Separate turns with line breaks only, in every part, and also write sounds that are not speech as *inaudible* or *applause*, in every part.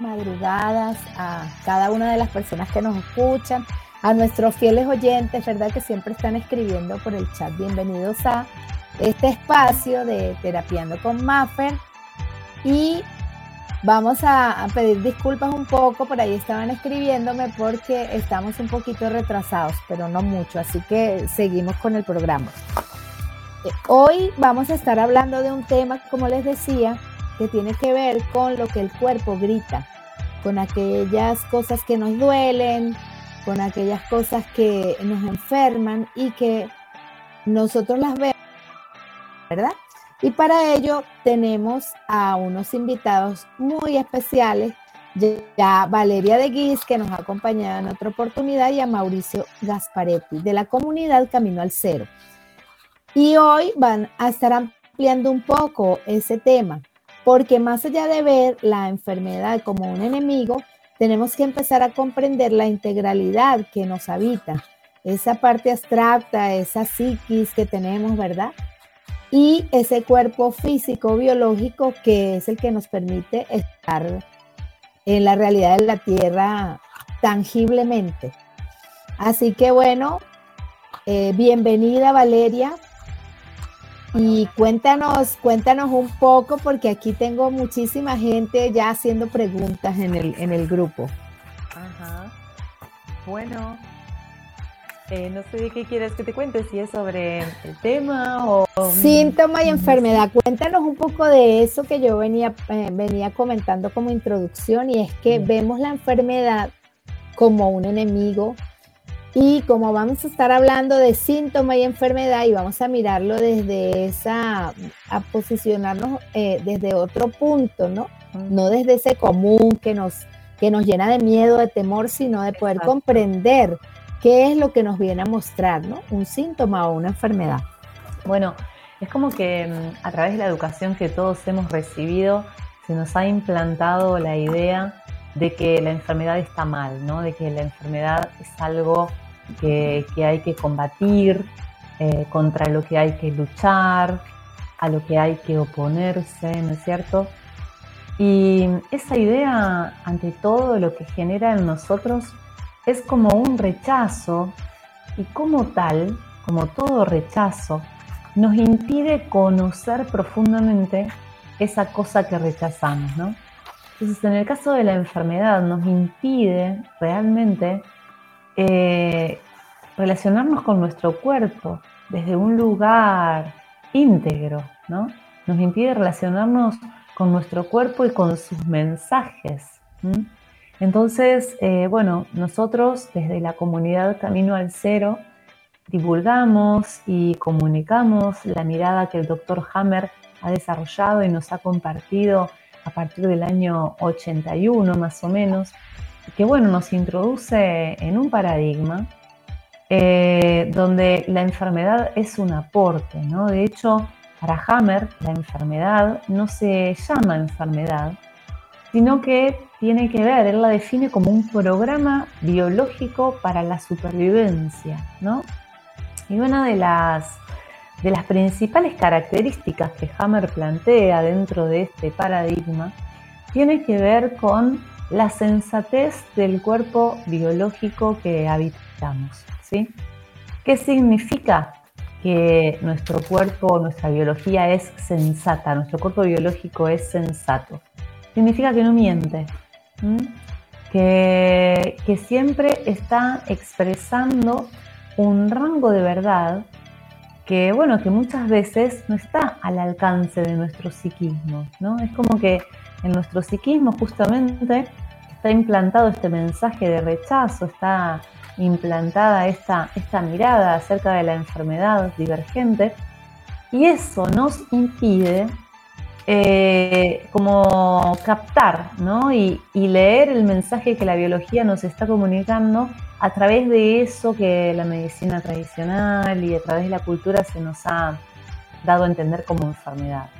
madrugadas a cada una de las personas que nos escuchan, a nuestros fieles oyentes, ¿verdad? Que siempre están escribiendo por el chat. Bienvenidos a este espacio de Terapiando con Maffer. Y vamos a, pedir disculpas un poco, por ahí estaban escribiéndome porque estamos un poquito retrasados, pero no mucho, así que seguimos con el programa. Hoy vamos a estar hablando de un tema, como les decía, que tiene que ver con lo que el cuerpo grita, con aquellas cosas que nos duelen, con aquellas cosas que nos enferman y que nosotros las vemos, ¿verdad? Y para ello tenemos a unos invitados muy especiales, ya Valeria de Guis, que nos ha acompañado en otra oportunidad, y a Mauricio Gasparetti, de la comunidad Camino al Cero. Y hoy van a estar ampliando un poco ese tema, porque más allá de ver la enfermedad como un enemigo, tenemos que empezar a comprender la integralidad que nos habita, esa parte abstracta, esa psiquis que tenemos, ¿verdad? Y ese cuerpo físico, biológico, que es el que nos permite estar en la realidad de la Tierra tangiblemente. Así que bueno, eh, bienvenida Valeria, y cuéntanos, cuéntanos un poco, porque aquí tengo muchísima gente ya haciendo preguntas en el, en el grupo.
Ajá. Bueno, eh, no sé de qué quieres que te cuente, si es sobre el tema o...
Síntoma y enfermedad. Cuéntanos un poco de eso que yo venía, eh, venía comentando como introducción y es que vemos la enfermedad como un enemigo y como vamos a estar hablando de síntoma y enfermedad y vamos a mirarlo desde esa, a posicionarnos eh, desde otro punto, ¿no? No desde ese común que nos, que nos llena de miedo, de temor, sino de poder comprender qué es lo que nos viene a mostrar, ¿no? Un síntoma o una enfermedad.
Bueno, es como que mm, a través de la educación que todos hemos recibido, se nos ha implantado la idea de que la enfermedad está mal, ¿no? De que la enfermedad es algo que, hay que combatir, eh, contra lo que hay que luchar, a lo que hay que oponerse, ¿no es cierto? Y esa idea, ante todo, lo que genera en nosotros es como un rechazo y como tal, como todo rechazo, nos impide conocer profundamente esa cosa que rechazamos, ¿no? Entonces, en el caso de la enfermedad, nos impide realmente eh, relacionarnos con nuestro cuerpo desde un lugar íntegro, ¿no? Nos impide relacionarnos con nuestro cuerpo y con sus mensajes. Entonces, eh, bueno, nosotros desde la comunidad Camino al Cero divulgamos y comunicamos la mirada que el doctor Hammer ha desarrollado y nos ha compartido a partir del año 81 más o menos, que bueno, nos introduce en un paradigma eh, donde la enfermedad es un aporte, ¿no? De hecho, para Hammer, la enfermedad no se llama enfermedad, sino que tiene que ver, él la define como un programa biológico para la supervivencia, ¿no? Y una de las, de las principales características que Hammer plantea dentro de este paradigma tiene que ver con la sensatez del cuerpo biológico que habitamos. ¿sí? ¿Qué significa que nuestro cuerpo, nuestra biología es sensata, nuestro cuerpo biológico es sensato? Significa que no miente, que, que siempre está expresando un rango de verdad que bueno, que muchas veces no está al alcance de nuestro psiquismo, ¿no? Es como que en nuestro psiquismo justamente está implantado este mensaje de rechazo, está implantada esta, esta mirada acerca de la enfermedad divergente y eso nos impide eh, como captar y, y, leer el mensaje que la biología nos está comunicando a través de eso que la medicina tradicional y a través de la cultura se nos ha dado a entender como enfermedad.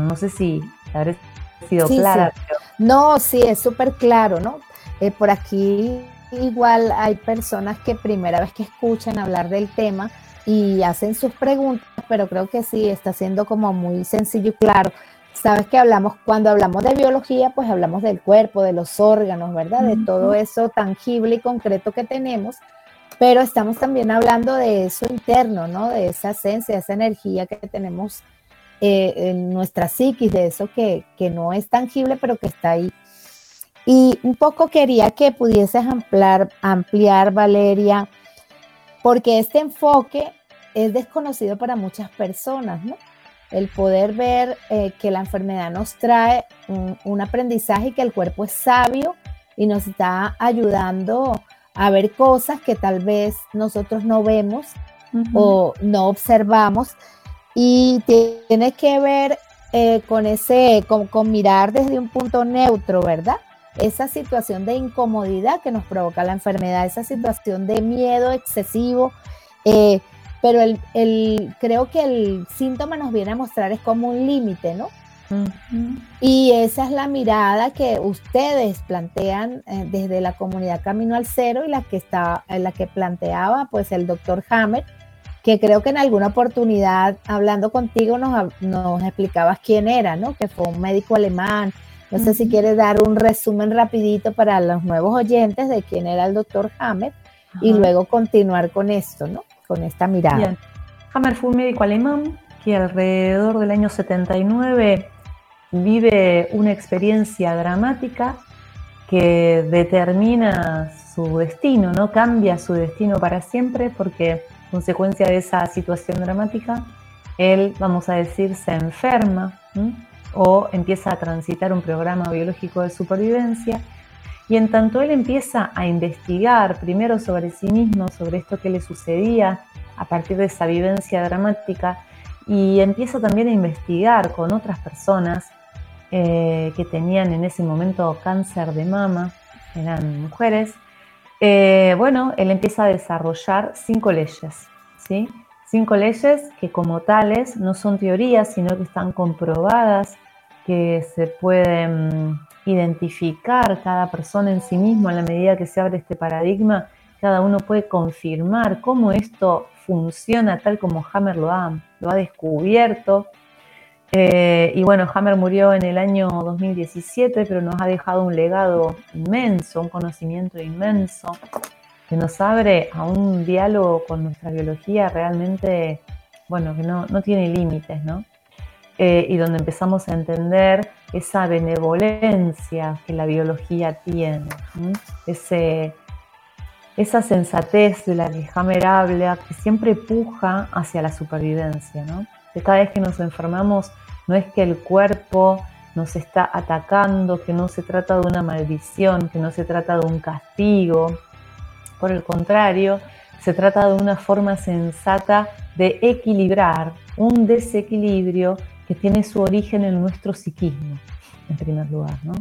No sé si habré sido clara.
No, sí, es súper claro, ¿no? Eh, por aquí igual hay personas que primera vez que escuchan hablar del tema y hacen sus preguntas, pero creo que sí, está siendo como muy sencillo y claro. sabes que hablamos, cuando hablamos de biología, pues hablamos del cuerpo, de los órganos, ¿verdad? De todo eso tangible y concreto que tenemos, pero estamos también hablando de eso interno, ¿no? De esa esencia, esa energía que tenemos eh, en nuestra psiquis, de eso que, que no es tangible, pero que está ahí. Y un poco quería que pudieses ampliar, ampliar Valeria, porque este enfoque es desconocido para muchas personas, ¿no? El poder ver eh, que la enfermedad nos trae un, aprendizaje y que el cuerpo es sabio y nos está ayudando a ver cosas que tal vez nosotros no vemos o no observamos y tiene que ver eh, con ese, con mirar desde un punto neutro, ¿verdad? esa situación de incomodidad que nos provoca la enfermedad, esa situación de miedo excesivo, eh, pero el, creo que el síntoma nos viene a mostrar es como un límite, ¿no? Y esa es la mirada que ustedes plantean eh, desde la comunidad Camino al Cero y la que, está, la que planteaba pues el doctor Hammer, que creo que en alguna oportunidad hablando contigo nos, nos explicabas quién era, ¿no? Que fue un médico alemán no sé si quieres dar un resumen rapidito para los nuevos oyentes de quién era el doctor Hammer y luego continuar con esto, ¿no? Con esta mirada. Bien.
Hammer fue un médico alemán que alrededor del año 79 vive una experiencia dramática que determina su destino, ¿no? Cambia su destino para siempre porque consecuencia de esa situación dramática, él, vamos a decir, se enferma o empieza a transitar un programa biológico de supervivencia. Y en tanto él empieza a investigar primero sobre sí mismo, sobre esto que le sucedía a partir de esa vivencia dramática, y empieza también a investigar con otras personas eh, que tenían en ese momento cáncer de mama, eran mujeres, eh, bueno, él empieza a desarrollar cinco leyes, ¿sí? Cinco leyes que como tales no son teorías, sino que están comprobadas que se pueden identificar cada persona en sí mismo en la medida que se abre este paradigma, cada uno puede confirmar cómo esto funciona tal como Hammer lo ha, lo ha descubierto. Eh, y bueno, Hammer murió en el año 2017, pero nos ha dejado un legado inmenso, un conocimiento inmenso, que nos abre a un diálogo con nuestra biología realmente, bueno, que no, no tiene límites, ¿no? Eh, y donde empezamos a entender esa benevolencia que la biología tiene, Ese, esa sensatez de la que Hammer habla, que siempre puja hacia la supervivencia, ¿no? cada vez que nos enfermamos no es que el cuerpo nos está atacando, que no se trata de una maldición, que no se trata de un castigo, por el contrario, se trata de una forma sensata de equilibrar un desequilibrio que tiene su origen en nuestro psiquismo, en primer lugar, ¿no?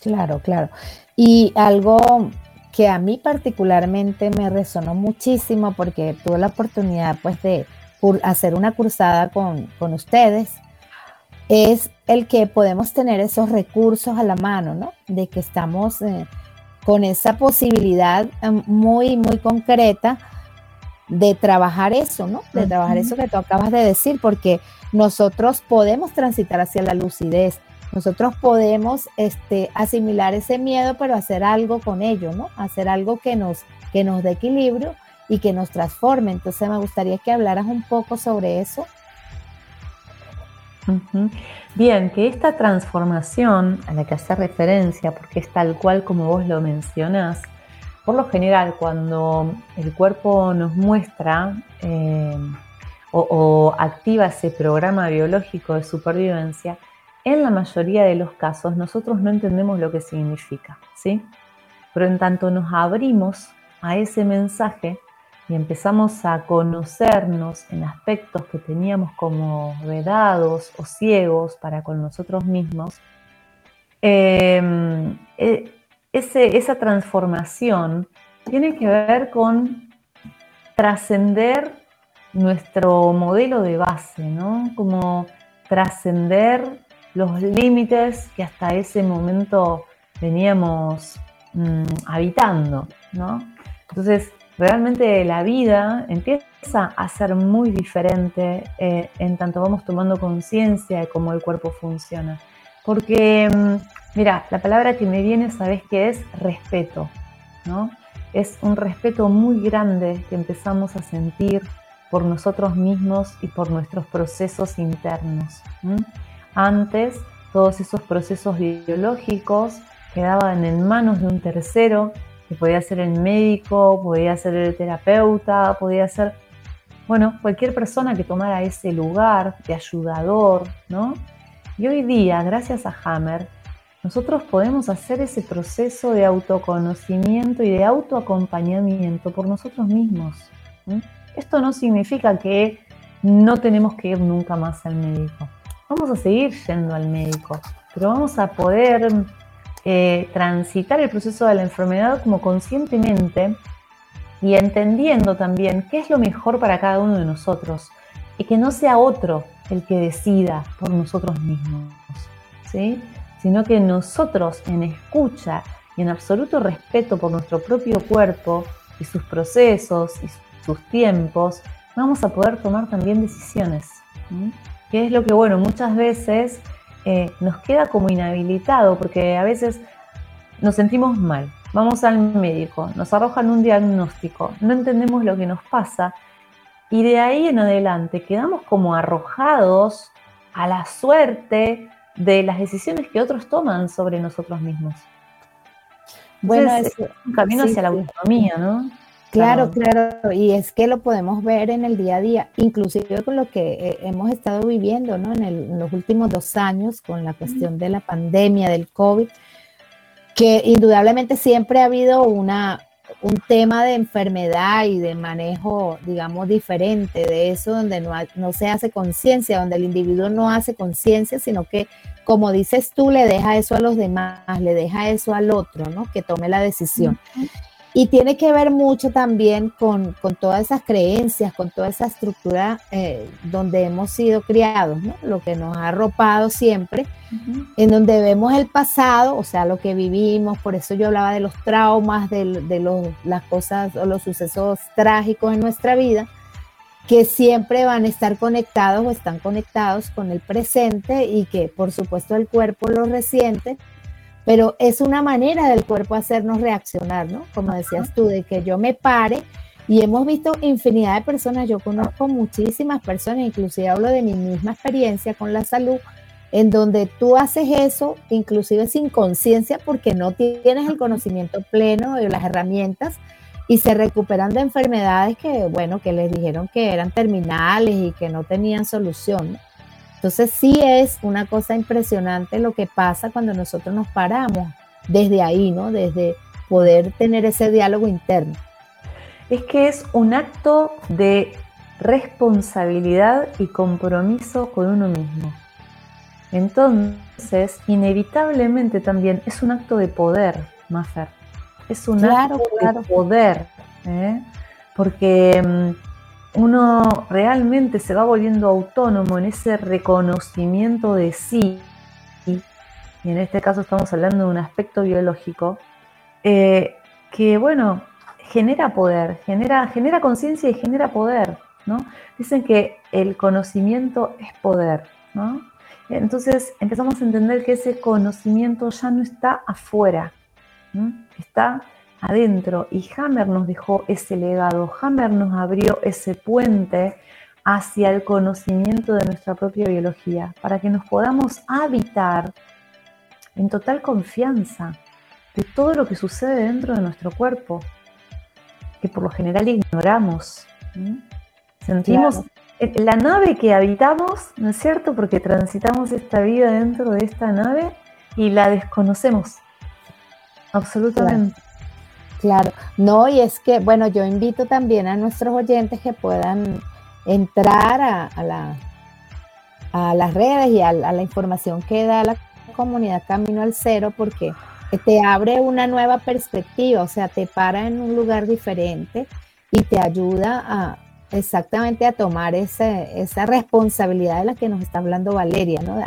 Claro, claro. Y algo que a mí particularmente me resonó muchísimo porque tuve la oportunidad pues de hacer una cursada con, ustedes, es el que podemos tener esos recursos a la mano, ¿no? De que estamos eh, con esa posibilidad eh, muy, muy concreta de trabajar eso, ¿no? De trabajar eso que tú acabas de decir, porque nosotros podemos transitar hacia la lucidez, nosotros podemos este, asimilar ese miedo, pero hacer algo con ello, ¿no? Hacer algo que nos, que nos dé equilibrio y que nos transforme. Entonces me gustaría que hablaras un poco sobre eso.
Bien, que esta transformación a la que hace referencia, porque es tal cual como vos lo mencionás, por lo general cuando el cuerpo nos muestra eh, o, activa ese programa biológico de supervivencia, en la mayoría de los casos nosotros no entendemos lo que significa, ¿sí? Pero en tanto nos abrimos a ese mensaje y empezamos a conocernos en aspectos que teníamos como vedados o ciegos para con nosotros mismos, em, e, esa transformación tiene que ver con trascender nuestro modelo de base, ¿no? Como trascender los límites que hasta ese momento veníamos mm, habitando, ¿no? Entonces, realmente la vida empieza a ser muy diferente eh, en tanto vamos tomando conciencia de cómo el cuerpo funciona. Porque, mm, mira, la palabra que me viene, ¿sabes qué es? Respeto, ¿no? Es un respeto muy grande que empezamos a sentir por nosotros mismos y por nuestros procesos internos. Antes, todos esos procesos biológicos quedaban en manos de un tercero, que podía ser el médico, podía ser el terapeuta, podía ser, bueno, cualquier persona que tomara ese lugar de ayudador, ¿no? Y hoy día, gracias a Hammer, nosotros podemos hacer ese proceso de autoconocimiento y de autoacompañamiento por nosotros mismos. Esto no significa que no tenemos que ir nunca más al médico. Vamos a seguir yendo al médico, pero vamos a poder eh, transitar el proceso de la enfermedad como conscientemente y entendiendo también qué es lo mejor para cada uno de nosotros y que no sea otro el que decida por nosotros mismos, ¿sí? sino que nosotros en escucha y en absoluto respeto por nuestro propio cuerpo y sus procesos y sus tiempos, vamos a poder tomar también decisiones. Que es lo que, bueno, muchas veces eh, nos queda como inhabilitado, porque a veces nos sentimos mal, vamos al médico, nos arrojan un diagnóstico, no entendemos lo que nos pasa y de ahí en adelante quedamos como arrojados a la suerte de las decisiones que otros toman sobre nosotros mismos. bueno, es un camino hacia la autonomía, ¿no?
Claro, claro, y es que lo podemos ver en el día a día, inclusive con lo que eh, hemos estado viviendo ¿no? en, los últimos dos años con la cuestión de la pandemia, del COVID, que indudablemente siempre ha habido una, un tema de enfermedad y de manejo, digamos, diferente de eso, donde no, no se hace conciencia, donde el individuo no hace conciencia, sino que, como dices tú, le deja eso a los demás, le deja eso al otro, ¿no? Que tome la decisión. Y tiene que ver mucho también con, todas esas creencias, con toda esa estructura eh, donde hemos sido criados, ¿no? lo que nos ha arropado siempre, en donde vemos el pasado, o sea, lo que vivimos, por eso yo hablaba de los traumas, de, los, las cosas o los sucesos trágicos en nuestra vida, que siempre van a estar conectados o están conectados con el presente y que por supuesto el cuerpo lo resiente pero es una manera del cuerpo hacernos reaccionar, ¿no? Como decías tú, de que yo me pare y hemos visto infinidad de personas, yo conozco muchísimas personas, inclusive hablo de mi misma experiencia con la salud, en donde tú haces eso, inclusive sin conciencia, porque no tienes el conocimiento pleno de las herramientas y se recuperan de enfermedades que, bueno, que les dijeron que eran terminales y que no tenían solución. Entonces sí es una cosa impresionante lo que pasa cuando nosotros nos paramos desde ahí, ¿no? Desde poder tener ese diálogo interno.
Es que es un acto de responsabilidad y compromiso con uno mismo. Entonces, inevitablemente también es un acto de poder, Mafer. Es un acto de poder. ¿eh? Porque mm, uno realmente se va volviendo autónomo en ese reconocimiento de sí, y en este caso estamos hablando de un aspecto biológico, eh, que bueno, genera poder, genera, genera conciencia y genera poder, ¿no? Dicen que el conocimiento es poder, ¿no? Entonces empezamos a entender que ese conocimiento ya no está afuera, está adentro y Hammer nos dejó ese legado, Hammer nos abrió ese puente hacia el conocimiento de nuestra propia biología, para que nos podamos habitar en total confianza de todo lo que sucede dentro de nuestro cuerpo, que por lo general ignoramos. Sentimos la nave que habitamos, ¿no es cierto? Porque transitamos esta vida dentro de esta nave y la desconocemos. Absolutamente.
Claro, no, y es que, bueno, yo invito también a nuestros oyentes que puedan entrar a, la, a las redes y a, la información que da la comunidad Camino al Cero, porque te abre una nueva perspectiva, o sea, te para en un lugar diferente y te ayuda a exactamente a tomar ese, esa responsabilidad de la que nos está hablando Valeria, ¿no?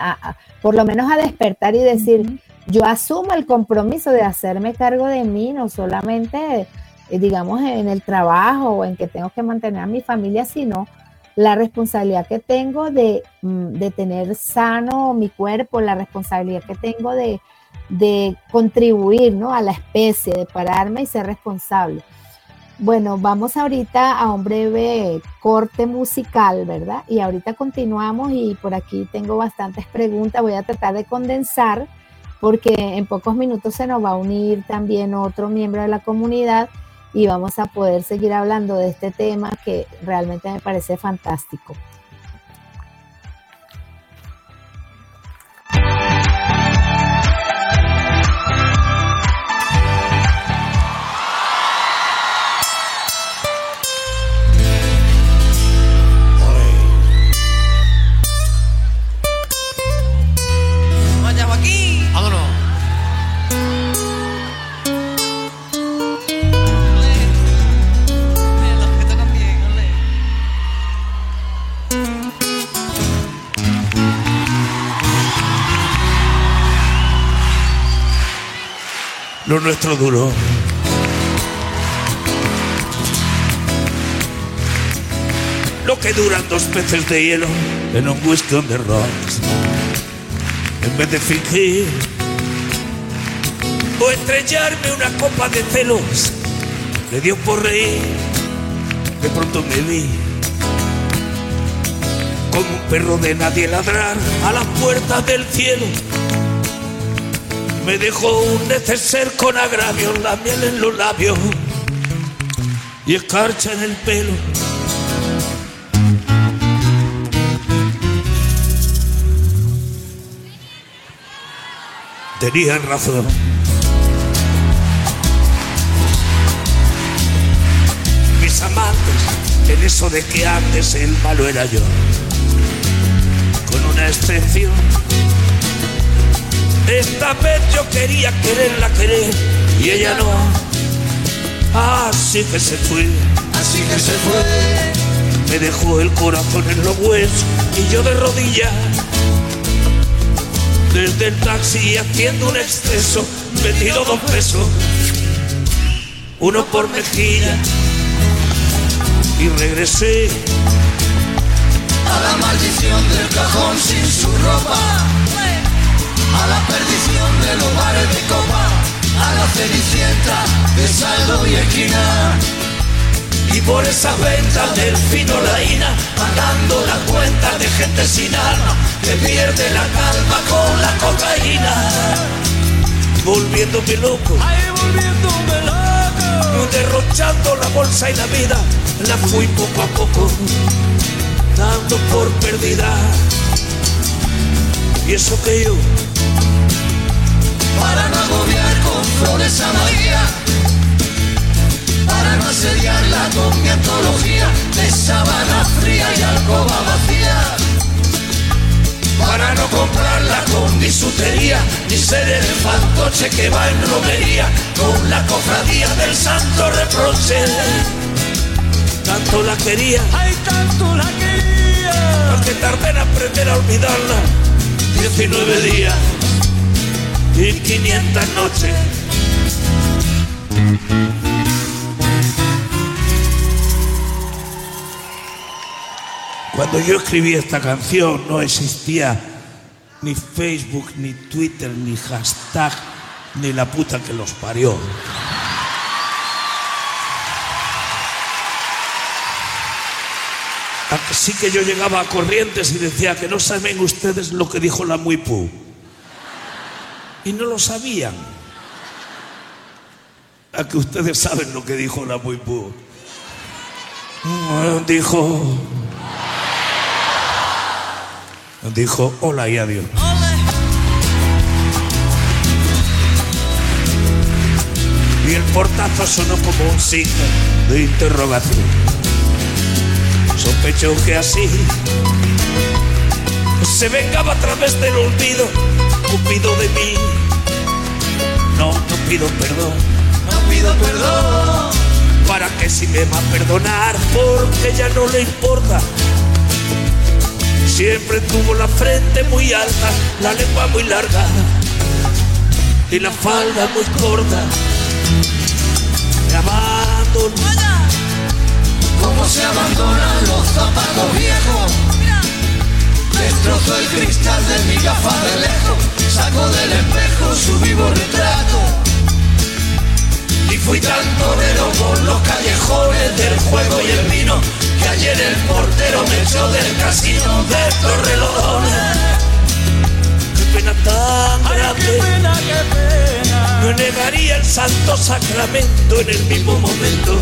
por lo menos a despertar y decir, yo asumo el compromiso de hacerme cargo de mí, no solamente eh, digamos, en el trabajo o en que tengo que mantener a mi familia, sino la responsabilidad que tengo de, mm, de tener sano mi cuerpo, la responsabilidad que tengo de, de contribuir ¿no? a la especie, de pararme y ser responsable. Bueno, vamos ahorita a un breve corte musical, ¿verdad? Y ahorita continuamos y por aquí tengo bastantes preguntas. Voy a tratar de condensar porque en pocos minutos se nos va a unir también otro miembro de la comunidad y vamos a poder seguir hablando de este tema que realmente me parece fantástico.
Lo nuestro duro. Lo que duran dos peces de hielo en un whisky on the. En vez de fingir o estrellarme una copa de celos, le dio por reír. De pronto me vi como un perro de nadie ladrar a las puertas del cielo me dejó un neceser con agravio, la miel en los labios y escarcha en el pelo. Tenían razón. Mis amantes, en eso de que antes el malo era yo, con una excepción esta vez yo quería quererla querer y ella no. Así que se fue.
Así que se fue.
Me dejó el corazón en los huesos y yo de rodillas. Desde el taxi haciendo un exceso, metido dos pesos, uno por mejilla. Y regresé
a la maldición del cajón sin su ropa a la perdición de los bares de copa, a la cenicienta de saldo y esquina. Y por esas ventas del fino laína, pagando la cuenta de gente sin alma, que pierde la calma con la cocaína.
Volviéndome loco,
ay, volviéndome loco,
derrochando la bolsa y la vida, la fui poco a poco, dando por perdida. Y eso que yo
para no agobiar con flores a María, para no asediarla con mi antología de sábana fría y alcoba vacía, para no comprarla con bisutería, ni ser el fantoche que va en romería con la cofradía del santo reproche.
Tanto la quería,
ay, tanto la quería,
porque tardé en aprender a olvidarla. 19 días y 500 noches. Cuando yo escribí esta canción no existía ni Facebook, ni Twitter, ni hashtag, ni la puta que los parió. Así que yo llegaba a Corrientes y decía que no saben ustedes lo que dijo la Muipu y no lo sabían. A que ustedes saben lo que dijo la muy Dijo. Dijo hola y adiós. Y el portazo sonó como un signo de interrogación. Sospecho que así se vengaba a través del olvido, cupido de mí. No, no pido perdón,
no pido perdón.
¿Para que si me va a perdonar? Porque ya no le importa. Siempre tuvo la frente muy alta, la lengua muy larga y la falda muy corta. Me abandono.
Cómo se abandonan los zapatos viejos. Destrozo el cristal de mi gafa de lejos, saco del espejo su vivo retrato. Y fui tan torero por los callejones del juego y el vino, que ayer el portero me echó del casino de Torrelodones.
Qué pena tan grande. No negaría el santo sacramento en el mismo momento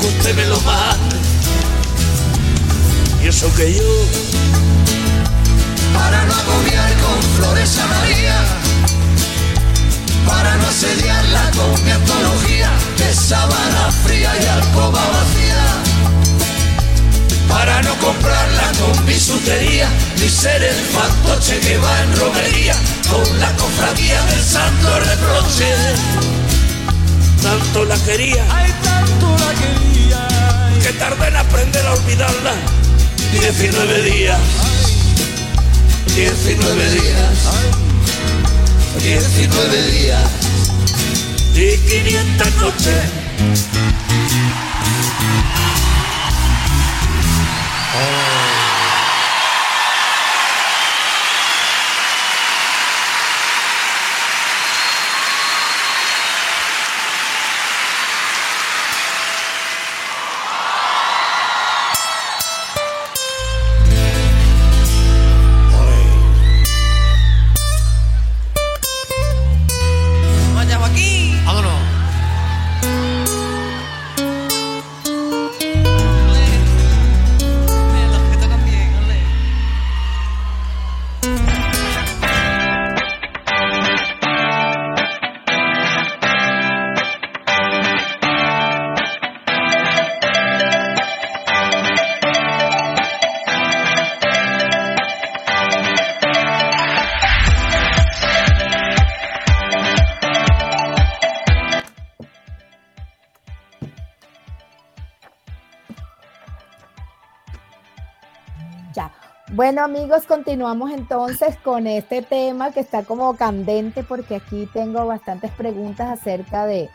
que usted me lo mande. Y eso que yo,
para no agobiar con flores a María, para no asediarla con mi antología de sábana fría y alcoba vacía, para no comprarla con bisutería, ni ser el fantoche que va en romería con la cofradía del santo reproche.
tanto la quería,
tanto la quería.
que tardé en aprender a olvidarla. 19 días,
19 días, 19 días.
y 500 noches.
Vaya
Amigos, continuamos entonces con este tema que está como candente porque aquí tengo bastantes preguntas acerca de,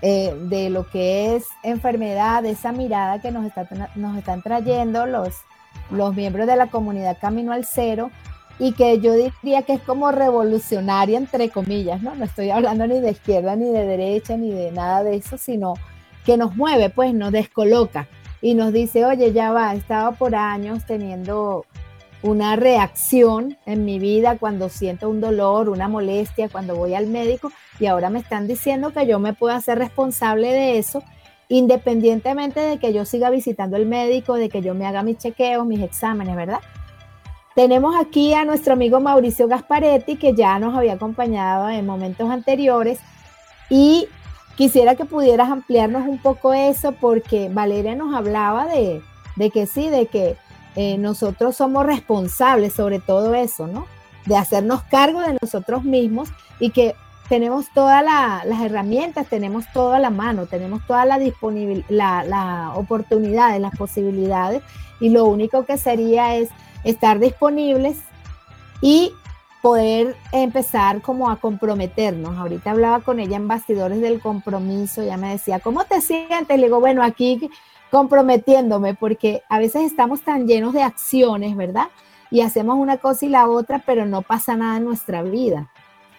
eh, de lo que es enfermedad, esa mirada que nos, está, nos están trayendo los, los miembros de la comunidad Camino al Cero y que yo diría que es como revolucionaria entre comillas, ¿no? No estoy hablando ni de izquierda ni de derecha ni de nada de eso, sino que nos mueve, pues nos descoloca y nos dice, oye, ya va, estaba por años teniendo una reacción en mi vida cuando siento un dolor, una molestia, cuando voy al médico y ahora me están diciendo que yo me puedo hacer responsable de eso independientemente de que yo siga visitando el médico, de que yo me haga mis chequeos, mis exámenes, ¿verdad? Tenemos aquí a nuestro amigo Mauricio Gasparetti, que ya nos había acompañado en momentos anteriores y quisiera que pudieras ampliarnos un poco eso porque Valeria nos hablaba de, de que sí, de que eh, nosotros somos responsables sobre todo eso, ¿no? De hacernos cargo de nosotros mismos y que tenemos todas la- las herramientas, tenemos toda la mano, tenemos toda la disponibilidad, la, la oportunidades, las posibilidades y lo único que sería es estar disponibles y poder empezar como a comprometernos. Ahorita hablaba con ella en bastidores del compromiso, ella me decía, ¿cómo te sientes? Le digo, bueno, aquí comprometiéndome, porque a veces estamos tan llenos de acciones, ¿verdad? Y hacemos una cosa y la otra, pero no pasa nada en nuestra vida.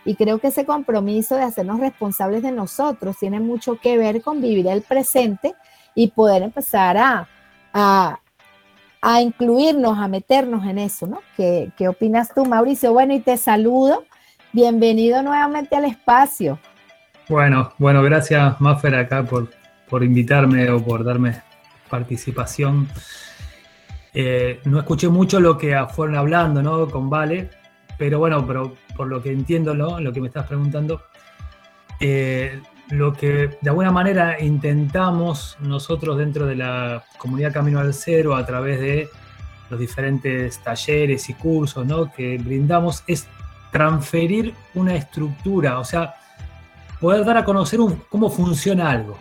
Y creo que ese compromiso de hacernos responsables de nosotros tiene mucho que ver con vivir el presente y poder empezar a, a, a incluirnos, a meternos en eso, ¿no? ¿Qué, ¿Qué opinas tú, Mauricio? Bueno, y te saludo. Bienvenido nuevamente al espacio.
Bueno, bueno, gracias Maffer acá por, por invitarme o por darme participación. Eh, no escuché mucho lo que fueron hablando, ¿no? Con Vale, pero bueno, pero por lo que entiendo. Lo que me estás preguntando, eh, lo que de alguna manera intentamos nosotros dentro de la comunidad Camino al Cero a través de los diferentes talleres y cursos, ¿no? Que brindamos es transferir una estructura, o sea, poder dar a conocer un- cómo funciona algo.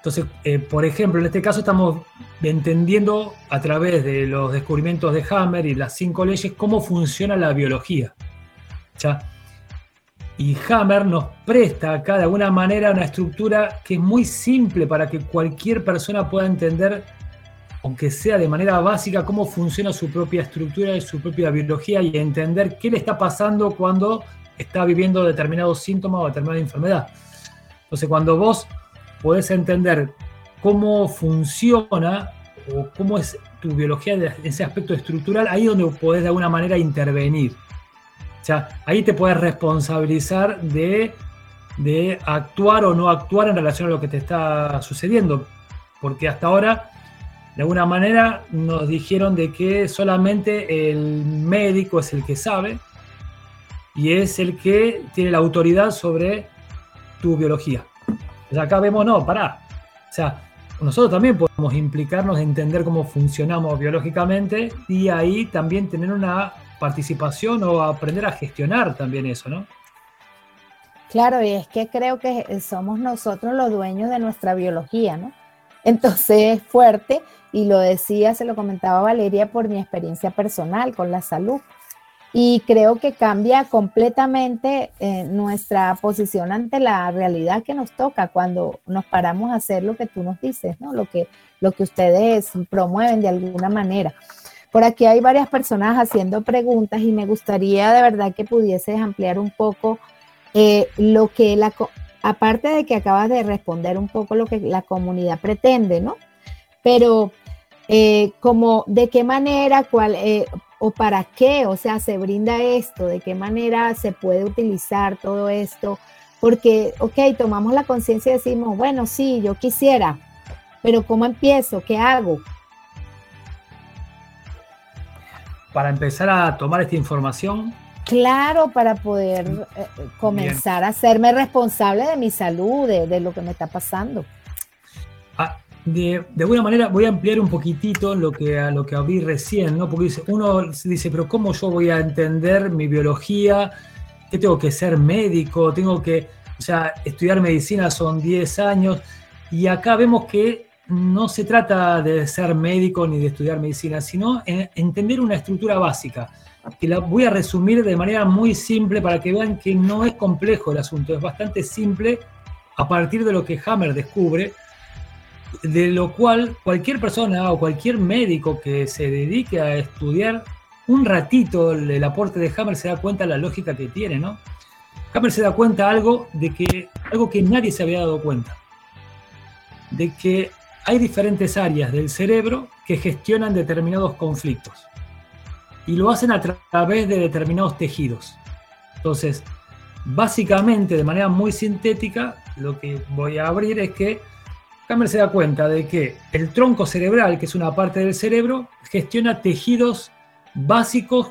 Entonces, eh, por ejemplo, en este caso estamos entendiendo a través de los descubrimientos de Hammer y las cinco leyes cómo funciona la biología. ¿ya? Y Hammer nos presta acá de alguna manera una estructura que es muy simple para que cualquier persona pueda entender, aunque sea de manera básica, cómo funciona su propia estructura y su propia biología y entender qué le está pasando cuando está viviendo determinados síntomas o determinada enfermedad. Entonces, cuando vos podés entender cómo funciona o cómo es tu biología en ese aspecto estructural, ahí es donde podés de alguna manera intervenir. O sea, ahí te puedes responsabilizar de, de actuar o no actuar en relación a lo que te está sucediendo. Porque hasta ahora, de alguna manera, nos dijeron de que solamente el médico es el que sabe y es el que tiene la autoridad sobre tu biología. Acá vemos, no, pará. O sea, nosotros también podemos implicarnos en entender cómo funcionamos biológicamente y ahí también tener una participación o aprender a gestionar también eso, ¿no?
Claro, y es que creo que somos nosotros los dueños de nuestra biología, ¿no? Entonces es fuerte y lo decía, se lo comentaba Valeria por mi experiencia personal con la salud. Y creo que cambia completamente eh, nuestra posición ante la realidad que nos toca cuando nos paramos a hacer lo que tú nos dices, ¿no? Lo que, lo que ustedes promueven de alguna manera. Por aquí hay varias personas haciendo preguntas y me gustaría de verdad que pudieses ampliar un poco eh, lo que la, aparte de que acabas de responder un poco lo que la comunidad pretende, ¿no? Pero eh, como de qué manera, cuál, o para qué, o sea, se brinda esto, de qué manera se puede utilizar todo esto, porque, ok, tomamos la conciencia y decimos, bueno, sí, yo quisiera, pero ¿cómo empiezo? ¿Qué hago?
Para empezar a tomar esta información.
Claro, para poder eh, comenzar a hacerme responsable de mi salud, de, de lo que me está pasando.
Ah, de, alguna manera voy a ampliar un poquitito lo que, a lo que abrí recién, ¿no? Porque uno dice, pero ¿cómo yo voy a entender mi biología? ¿Qué tengo que ser médico? Tengo que, o sea, estudiar medicina son 10 años. Y acá vemos que no se trata de ser médico ni de estudiar medicina, sino entender una estructura básica, que la voy a resumir de manera muy simple para que vean que no es complejo el asunto, es bastante simple a partir de lo que Hammer descubre de lo cual cualquier persona o cualquier médico que se dedique a estudiar un ratito el aporte de Hammer se da cuenta de la lógica que tiene, ¿no? Hammer se da cuenta algo de que algo que nadie se había dado cuenta, de que hay diferentes áreas del cerebro que gestionan determinados conflictos y lo hacen a través de determinados tejidos. Entonces, básicamente, de manera muy sintética, lo que voy a abrir es que Hammer se da cuenta de que el tronco cerebral, que es una parte del cerebro, gestiona tejidos básicos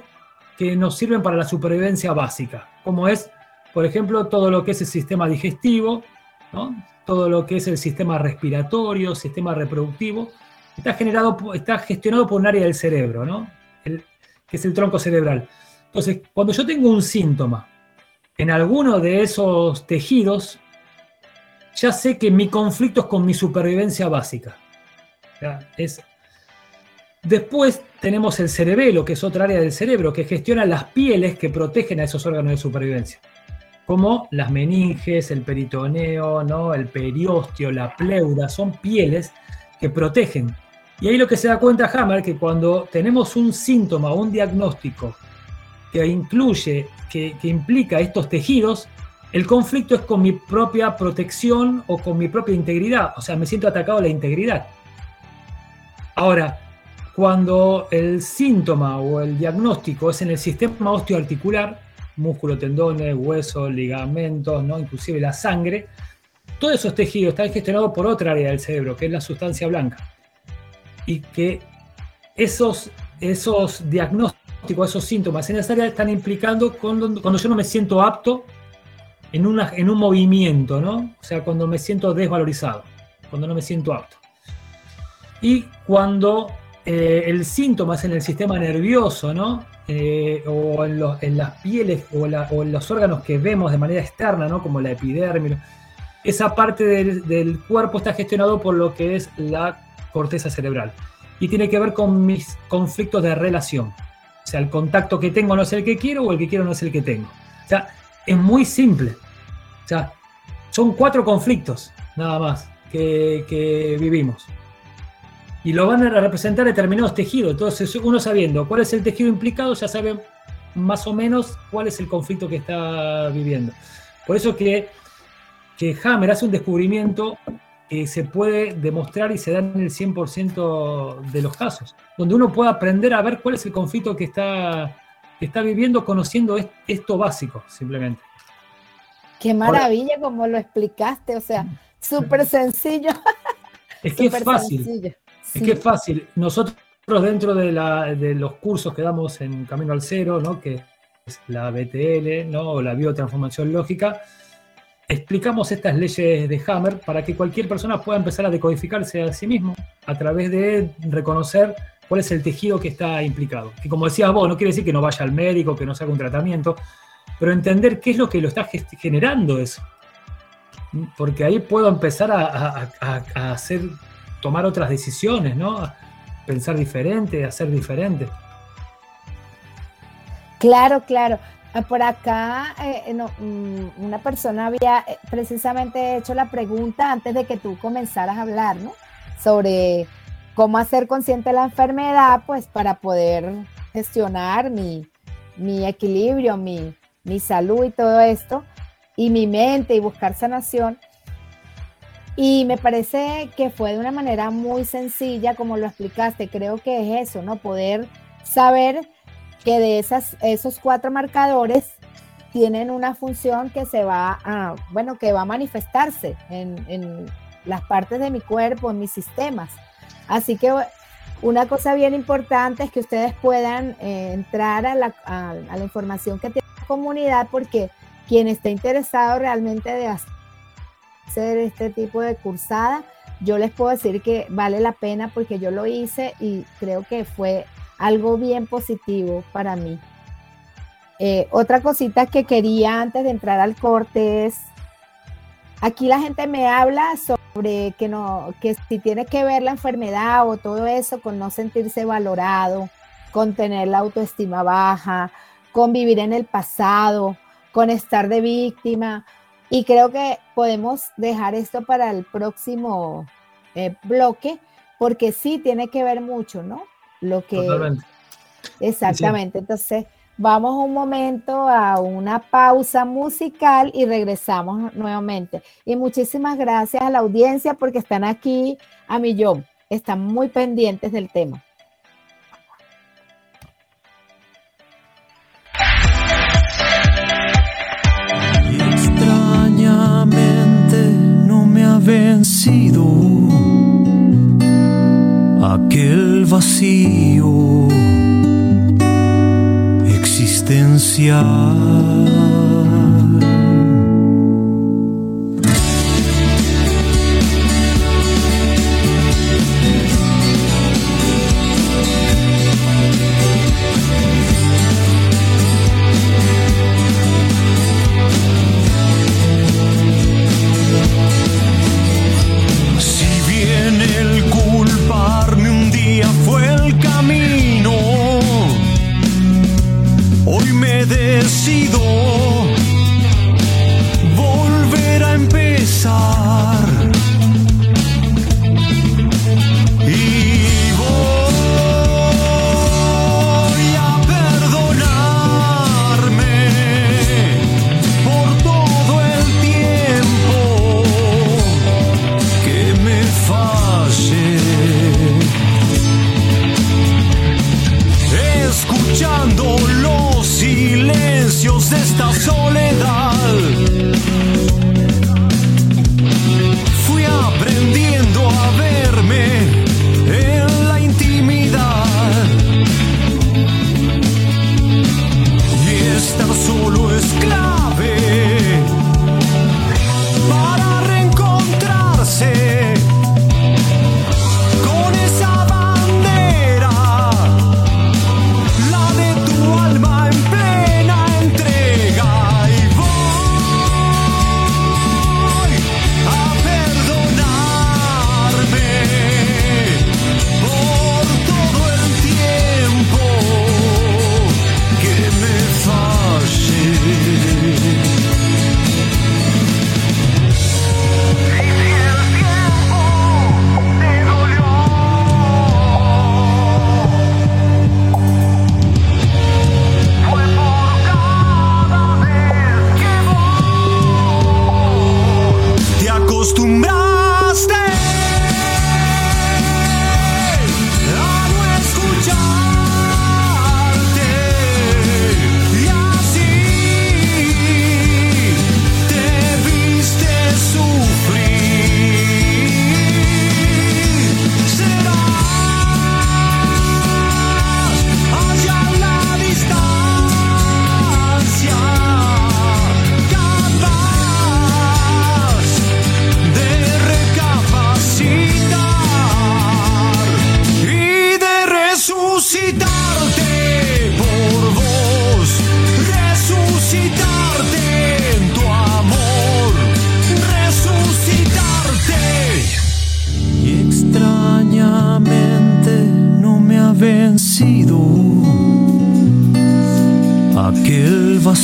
que nos sirven para la supervivencia básica, como es, por ejemplo, todo lo que es el sistema digestivo, todo lo que es el sistema respiratorio, sistema reproductivo, está, generado, está gestionado por un área del cerebro, ¿no? que es el tronco cerebral. Entonces, cuando yo tengo un síntoma en alguno de esos tejidos, ya sé que mi conflicto es con mi supervivencia básica. Es... Después tenemos el cerebelo, que es otra área del cerebro, que gestiona las pieles que protegen a esos órganos de supervivencia, como las meninges, el peritoneo, ¿no? el periósteo, la pleura, son pieles que protegen. Y ahí lo que se da cuenta Hammer, que cuando tenemos un síntoma un diagnóstico que incluye, que implica estos tejidos, el conflicto es con mi propia protección o con mi propia integridad, o sea, me siento atacado a la integridad. Ahora, cuando el síntoma o el diagnóstico es en el sistema osteoarticular, músculo, tendones, huesos, ligamentos, ¿no? inclusive la sangre, todos esos tejidos están gestionados por otra área del cerebro, que es la sustancia blanca. Y que esos, esos diagnósticos, esos síntomas en esa área están implicando cuando, cuando yo no me siento apto en, una, en un movimiento, ¿no? O sea, cuando me siento desvalorizado, cuando no me siento apto. Y cuando eh, el síntoma es en el sistema nervioso, ¿no? Eh, o en, las pieles o, en los órganos que vemos de manera externa, ¿no? Como la epidermis. Esa parte del, del cuerpo está gestionado por lo que es la corteza cerebral. Y tiene que ver con mis conflictos de relación. O sea, el contacto que tengo no es el que quiero o el que quiero no es el que tengo. O sea, es muy simple. O sea, son cuatro conflictos nada más que, que vivimos. Y lo van a representar determinados tejidos. Entonces, uno sabiendo cuál es el tejido implicado, ya sabe más o menos cuál es el conflicto que está viviendo. Por eso que, que Hammer hace un descubrimiento que se puede demostrar y se da en el 100% de los casos, donde uno puede aprender a ver cuál es el conflicto que está, que está viviendo conociendo est- esto básico, simplemente.
Qué maravilla como lo explicaste, o sea, súper sencillo. *laughs*
Es que es fácil.
sencillo.
Es
Sí.
que es fácil. Nosotros dentro de, la- de los cursos que damos en Camino al Cero, ¿no? que es la BTL ¿no? o la biotransformación lógica, explicamos estas leyes de Hammer para que cualquier persona pueda empezar a decodificarse a sí mismo a través de reconocer cuál es el tejido que está implicado. Que como decías vos, no quiere decir que no vaya al médico, que no se haga un tratamiento, pero entender qué es lo que lo está generando eso. Porque ahí puedo empezar a, a- a- a hacer, tomar otras decisiones, ¿no? A pensar diferente, hacer diferente.
Claro, claro. Ah, Por acá eh, mm, una persona había eh, precisamente hecho la pregunta antes de que tú comenzaras a hablar, ¿no? Sobre cómo hacer consciente la enfermedad, pues para poder gestionar mi, mi equilibrio, mi, mi salud y todo esto, y mi mente y buscar sanación. Y me parece que fue de una manera muy sencilla, como lo explicaste. Creo que es eso, ¿no? Poder saber que de esas, esos cuatro marcadores tienen una función que se va a, bueno, que va a manifestarse en, en las partes de mi cuerpo, en mis sistemas. Así que una cosa bien importante es que ustedes puedan eh, entrar a la, a, la información que tiene la comunidad, porque quien esté interesado realmente de hacer este tipo de cursada, yo les puedo decir que vale la pena porque yo lo hice y creo que fue algo bien positivo para mí. Eh, otra cosita que quería antes de entrar al corte es, aquí la gente me habla sobre que, no, que si tiene que ver la enfermedad o todo eso con no sentirse valorado, con tener la autoestima baja, con vivir en el pasado, con estar de víctima. Y creo que podemos dejar esto para el próximo eh, bloque, porque sí tiene que ver mucho, ¿no? Lo que...
Totalmente.
Exactamente. Entonces, vamos un momento a una pausa musical y regresamos nuevamente. Y muchísimas gracias a la audiencia porque están aquí a millón. Están muy pendientes del tema.
Extrañamente no me ha vencido aquel vacío existencial. Volver a empezar. Y voy a perdonarme por todo el tiempo que me falle. Silencios de esta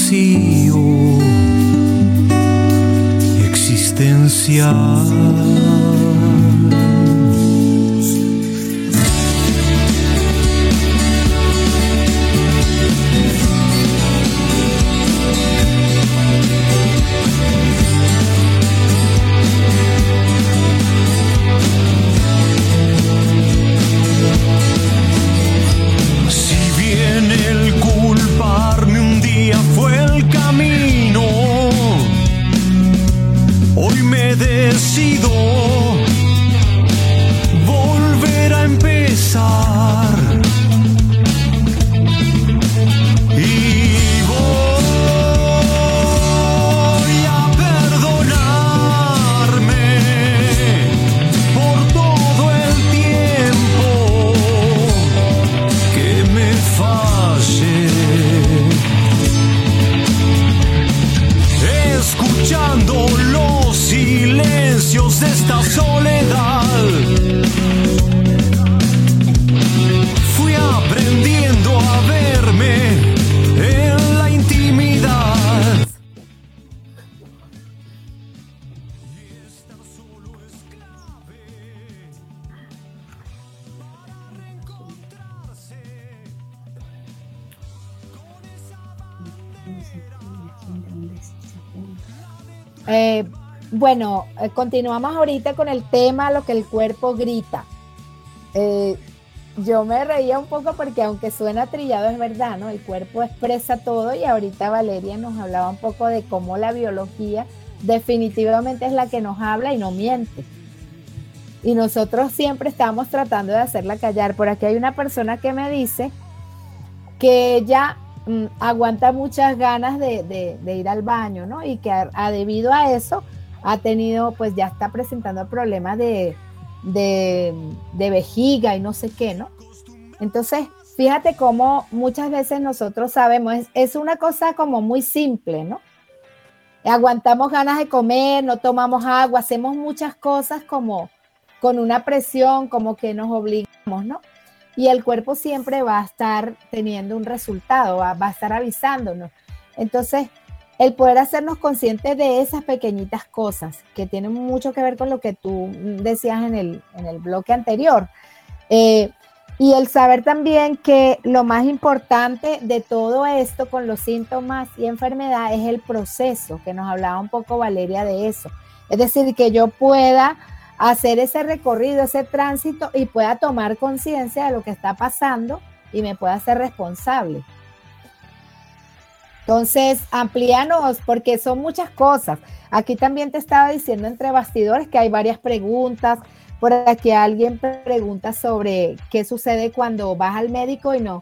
vacío existencial.
Eh, bueno, eh, continuamos ahorita con el tema lo que el cuerpo grita. Eh, yo me reía un poco porque aunque suena trillado es verdad, ¿no? El cuerpo expresa todo y ahorita Valeria nos hablaba un poco de cómo la biología definitivamente es la que nos habla y no miente. Y nosotros siempre estamos tratando de hacerla callar. Por aquí hay una persona que me dice que ella mm, aguanta muchas ganas de, ir al baño, ¿no? Y que a- a- debido a eso ha tenido, pues ya está presentando problemas de, vejiga y no sé qué, ¿no? Entonces, fíjate cómo muchas veces nosotros sabemos, es una cosa como muy simple, ¿no? Aguantamos ganas de comer, no tomamos agua, hacemos muchas cosas como con una presión, como que nos obligamos, ¿no? Y el cuerpo siempre va a estar teniendo un resultado, va, va a estar avisándonos. Entonces, el poder hacernos conscientes de esas pequeñitas cosas que tienen mucho que ver con lo que tú decías en el, en el bloque anterior. Eh, y el saber también que lo más importante de todo esto con los síntomas y enfermedad es el proceso, que nos hablaba un poco Valeria de eso. Es decir, que yo pueda hacer ese recorrido, ese tránsito y pueda tomar conciencia de lo que está pasando y me pueda ser responsable. Entonces, amplíanos, porque son muchas cosas. Aquí también te estaba diciendo entre bastidores que hay varias preguntas. Por aquí alguien pregunta sobre qué sucede cuando vas al médico y no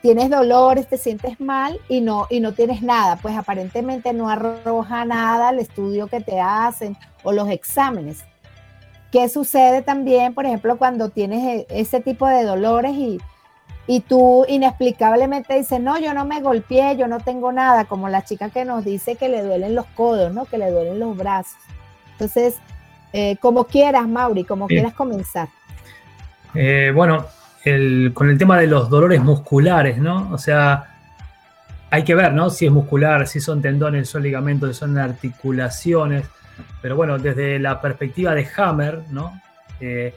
tienes dolores, te sientes mal y no, y no tienes nada. Pues aparentemente no arroja nada el estudio que te hacen o los exámenes. ¿Qué sucede también, por ejemplo, cuando tienes e- ese tipo de dolores y, y tú inexplicablemente dices, no, yo no me golpeé, yo no tengo nada, como la chica que nos dice que le duelen los codos, ¿no? Que le duelen los brazos. Entonces, eh, como quieras, Mauri, como quieras comenzar.
Eh, bueno, el- con el tema de los dolores musculares, ¿no? O sea, hay que ver, ¿no? Si es muscular, si son tendones, son ligamentos, si son articulaciones. Pero bueno, desde la perspectiva de Hammer, ¿no? Eh,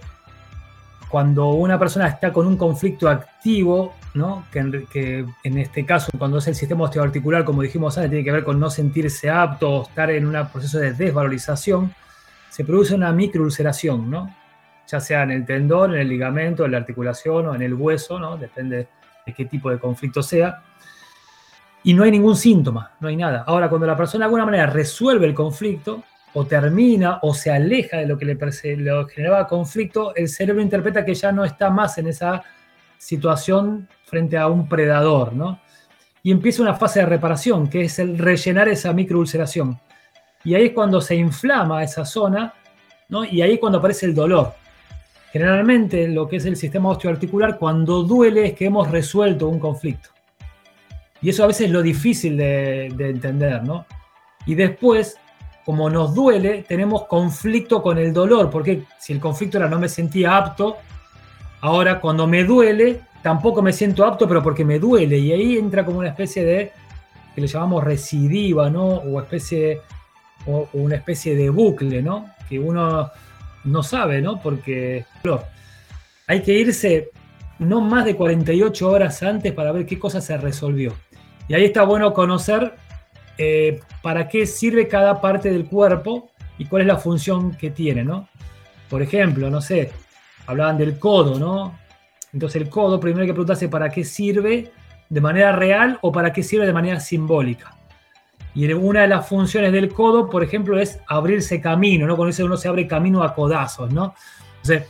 cuando una persona está con un conflicto activo, ¿no? Que en, que en este caso, cuando es el sistema osteoarticular, como dijimos antes, tiene que ver con no sentirse apto o estar en un proceso de desvalorización, se produce una microulceración, ¿no? ya sea en el tendón, en el ligamento, en la articulación o en el hueso, ¿no? Depende de qué tipo de conflicto sea. Y no hay ningún síntoma, no hay nada. Ahora, cuando la persona de alguna manera resuelve el conflicto, o termina, o se aleja de lo que le, generaba conflicto, el cerebro interpreta que ya no está más en esa situación frente a un predador, ¿no? Y empieza una fase de reparación, que es el rellenar esa microulceración. Y ahí es cuando se inflama esa zona, ¿no? Y ahí es cuando aparece el dolor. Generalmente lo que es el sistema osteoarticular, cuando duele es que hemos resuelto un conflicto. Y eso a veces es lo difícil de, de entender, ¿no? Y después, como nos duele, tenemos conflicto con el dolor, porque si el conflicto era no me sentía apto, ahora cuando me duele, tampoco me siento apto, pero porque me duele. Y ahí entra como una especie de, que le llamamos recidiva, ¿no? O, especie, o una especie de bucle, ¿no? Que uno no sabe, ¿no? Porque claro, hay que irse no más de 48 horas antes para ver qué cosa se resolvió. Y ahí está bueno conocer eh, para qué sirve cada parte del cuerpo y cuál es la función que tiene, ¿no? Por ejemplo, no sé, hablaban del codo, ¿no? Entonces el codo primero hay que preguntarse para qué sirve de manera real o para qué sirve de manera simbólica. Y una de las funciones del codo, por ejemplo, es abrirse camino, ¿no? Eso uno se abre camino a codazos, ¿no? Entonces,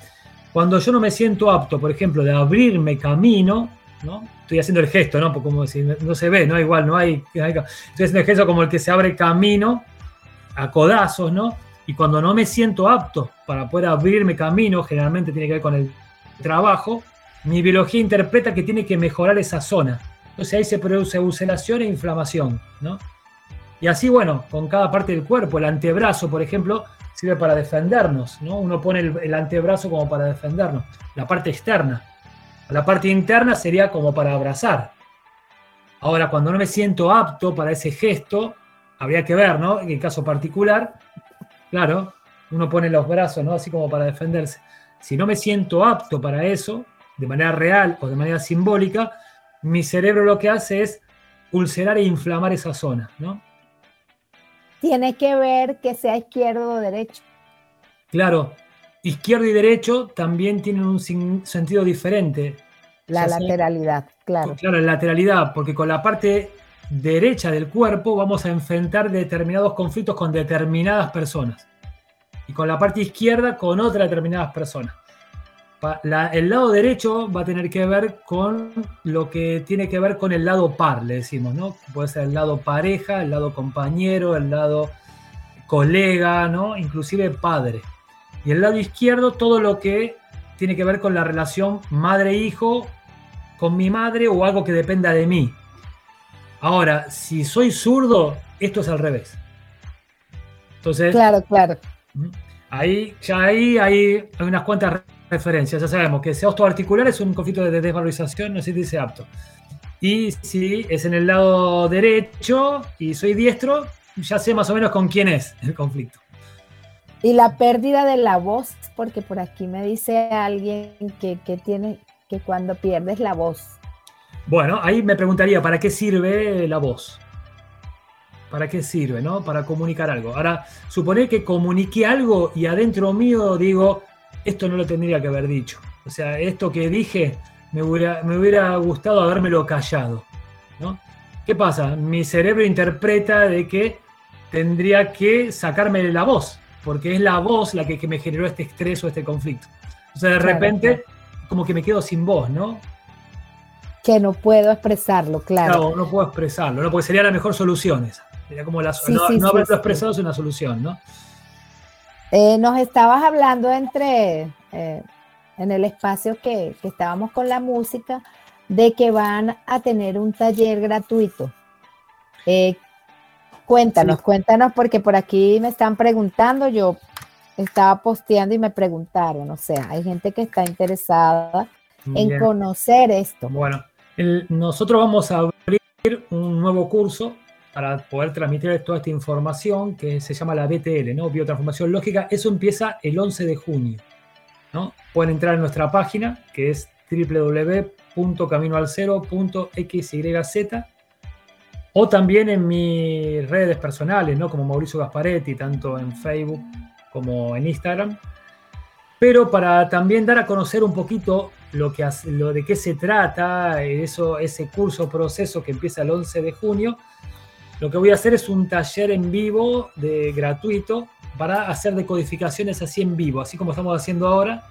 cuando yo no me siento apto, por ejemplo, de abrirme camino, ¿no? Estoy haciendo el gesto, ¿no? Como no se ve, ¿no? Igual, no hay, hay, Estoy haciendo el gesto como el que se abre camino a codazos, ¿no? Y cuando no me siento apto para poder abrirme camino, generalmente tiene que ver con el trabajo, mi biología interpreta que tiene que mejorar esa zona. Entonces ahí se produce ulceración e inflamación, ¿no? Y así, bueno, con cada parte del cuerpo, el antebrazo, por ejemplo, sirve para defendernos, ¿no? Uno pone el antebrazo como para defendernos, la parte externa. La parte interna sería como para abrazar. Ahora, cuando no me siento apto para ese gesto, habría que ver, ¿no? En el caso particular, claro, uno pone los brazos, ¿no? Así como para defenderse. Si no me siento apto para eso, de manera real o de manera simbólica, mi cerebro lo que hace es ulcerar e inflamar esa zona, ¿no?
Tiene que ver que sea izquierdo o derecho.
Claro, izquierdo y derecho también tienen un sentido diferente.
La lateralidad, claro.
Claro, la lateralidad, porque con la parte derecha del cuerpo vamos a enfrentar determinados conflictos con determinadas personas. Y con la parte izquierda con otras determinadas personas el lado derecho va a tener que ver con lo que tiene que ver con el lado par, le decimos, ¿no? Puede ser el lado pareja, el lado compañero, el lado colega, ¿no? Inclusive padre. Y el lado izquierdo, todo lo que tiene que ver con la relación madre-hijo, con mi madre o algo que dependa de mí. Ahora, si soy zurdo, esto es al revés. Entonces.
Claro, claro.
Ahí, ya ahí hay unas cuantas referencias. Ya sabemos que sea osteoarticular es un conflicto de desvalorización, no se dice apto. Y si es en el lado derecho y soy diestro, ya sé más o menos con quién es el conflicto.
Y la pérdida de la voz, porque por aquí me dice alguien que, que tiene que cuando pierdes la voz.
Bueno, ahí me preguntaría, ¿para qué sirve la voz? ¿Para qué sirve, no? Para comunicar algo. Ahora, supone que comuniqué algo y adentro mío digo, esto no lo tendría que haber dicho. O sea, esto que dije me hubiera, me hubiera gustado habérmelo callado. ¿no? ¿Qué pasa? Mi cerebro interpreta de que tendría que sacarme la voz, porque es la voz la que, me generó este estrés o este conflicto. O sea, de repente, como que me quedo sin voz, ¿no?
Que no puedo expresarlo, claro.
Claro, no puedo expresarlo, ¿no? Porque sería la mejor solución esa. Sería como la, no, haberlo expresado es una solución, ¿no?
Eh, nos estabas hablando entre, eh, en el espacio que, estábamos con la música, de que van a tener un taller gratuito. Eh, cuéntanos, cuéntanos, porque por aquí me están preguntando, yo estaba posteando y me preguntaron, o sea, hay gente que está interesada en conocer esto.
Bueno, nosotros vamos a abrir un nuevo curso para poder transmitir toda esta información que se llama la BTL, ¿no? Biotransformación Lógica. Eso empieza el 11 de junio. ¿no? Pueden entrar en nuestra página que es www.caminoalcero.xyz o también en mis redes personales, ¿no? como Mauricio Gasparetti, tanto en Facebook como en Instagram. Pero para también dar a conocer un poquito lo, que, lo de qué se trata, eso, ese curso proceso que empieza el 11 de junio, lo que voy a hacer es un taller en vivo de gratuito para hacer decodificaciones así en vivo, así como estamos haciendo ahora.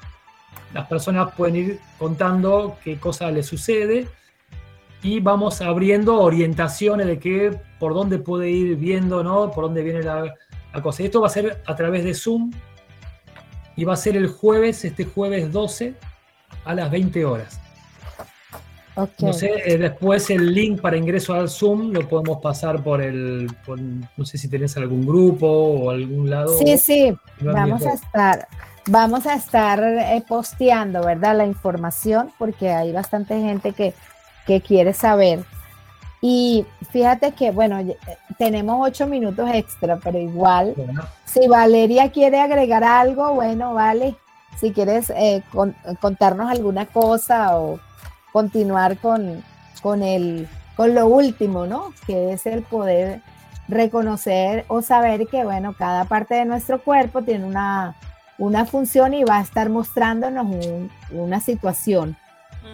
Las personas pueden ir contando qué cosa les sucede y vamos abriendo orientaciones de qué, por dónde puede ir viendo, ¿no? Por dónde viene la, la cosa. Y esto va a ser a través de Zoom y va a ser el jueves, este jueves 12 a las 20 horas.
Ok.
No sé, eh, después el link para ingreso al Zoom lo podemos pasar por el, por- no sé si tenés algún grupo o algún lado.
Sí, sí, vamos a estar, vamos a estar eh, posteando, ¿verdad? La información, porque hay bastante gente que, que quiere saber. Y fíjate que, bueno, eh, tenemos ocho minutos extra, pero igual,
Bueno,
si Valeria quiere agregar algo, bueno, vale. Si quieres eh, con- contarnos alguna cosa o continuar con, con, el, con lo último, ¿no? Que es el poder reconocer o saber que, bueno, cada parte de nuestro cuerpo tiene una, una función y va a estar mostrándonos un- una situación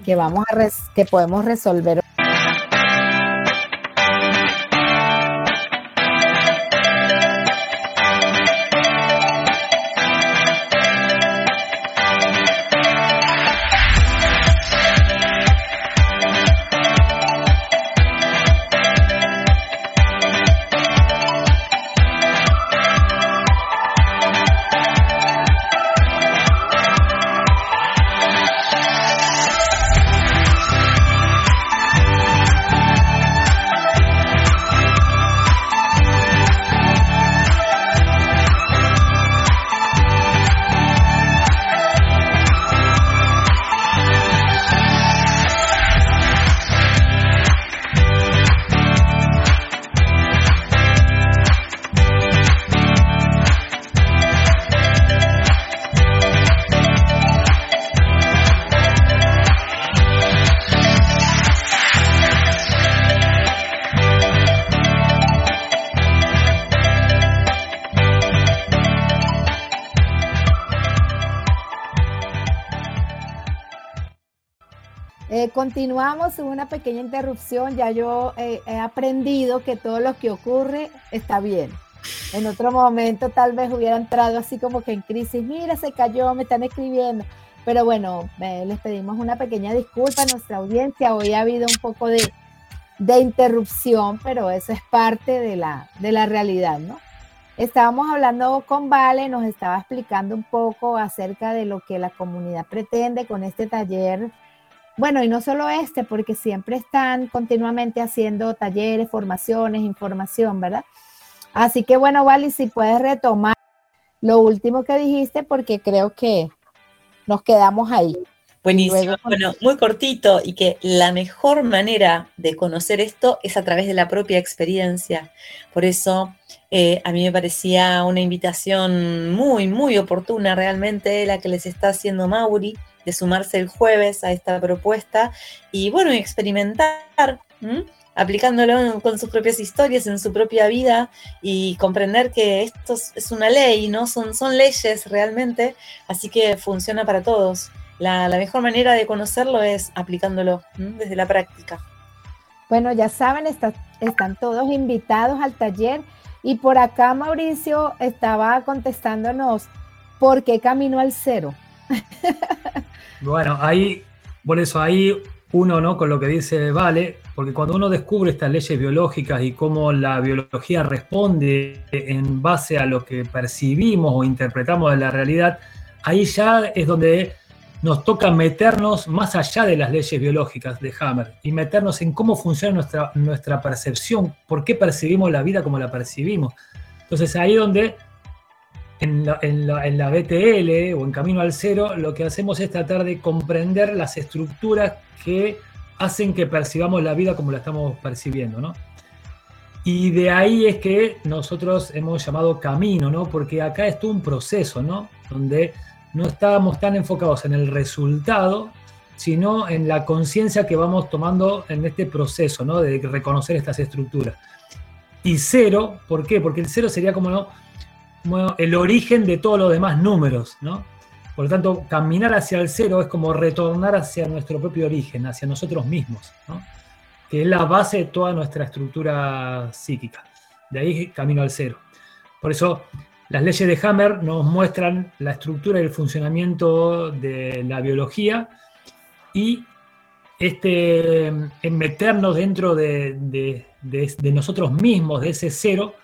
que vamos a res- que podemos resolver. Continuamos, hubo una pequeña interrupción, ya yo eh, he aprendido que todo lo que ocurre está bien. En otro momento tal vez hubiera entrado así como que en crisis, mira, se cayó, me están escribiendo. Pero bueno, eh, les pedimos una pequeña disculpa a nuestra audiencia. Hoy ha habido un poco de, de interrupción, pero eso es parte de la, de la realidad, ¿no? Estábamos hablando con Vale, nos estaba explicando un poco acerca de lo que la comunidad pretende con este taller. Bueno, y no solo este, porque siempre están continuamente haciendo talleres, formaciones, información, ¿verdad? Así que bueno, Vale, si puedes retomar lo último que dijiste, porque creo que nos quedamos ahí.
Buenísimo. Bueno, muy cortito y que la mejor manera de conocer esto es a través de la propia experiencia. Por eso eh, a mí me parecía una invitación muy, muy oportuna realmente la que les está haciendo Mauri de sumarse el jueves a esta propuesta y bueno, experimentar, aplicándolo con sus propias historias, en su propia vida y comprender que esto es- una ley, ¿no? Son, son leyes realmente, así que funciona para todos. La, mejor manera de conocerlo es aplicándolo desde la práctica.
Bueno, ya saben, está- están todos invitados al taller. Y por acá Mauricio estaba contestándonos, ¿por qué camino al cero? *laughs*
Bueno, ahí, por eso ahí uno, ¿no? Con lo que dice Vale, porque cuando uno descubre estas leyes biológicas y cómo la biología responde en base a lo que percibimos o interpretamos de la realidad, ahí ya es donde nos toca meternos más allá de las leyes biológicas de Hammer y meternos en cómo funciona nuestra, nuestra percepción, por qué percibimos la vida como la percibimos. Entonces ahí donde en la, en la- en la BTL o en Camino al Cero, lo que hacemos es tratar de comprender las estructuras que hacen que percibamos la vida como la estamos percibiendo, ¿no? Y de ahí es que nosotros hemos llamado camino, ¿no? Porque acá es todo un proceso, ¿no? Donde no estábamos tan enfocados en el resultado, sino en la conciencia que vamos tomando en este proceso, ¿no? De reconocer estas estructuras. Y cero, ¿por qué? Porque el cero sería como, ¿no? El origen de todos los demás números, ¿no? Por lo tanto, caminar hacia el cero es como retornar hacia nuestro propio origen, hacia nosotros mismos. Que es la base de toda nuestra estructura psíquica. De ahí camino al cero. Por eso, las leyes de Hammer nos muestran la estructura y el funcionamiento de la biología y este, en meternos dentro de, de- de- de nosotros mismos, de ese cero,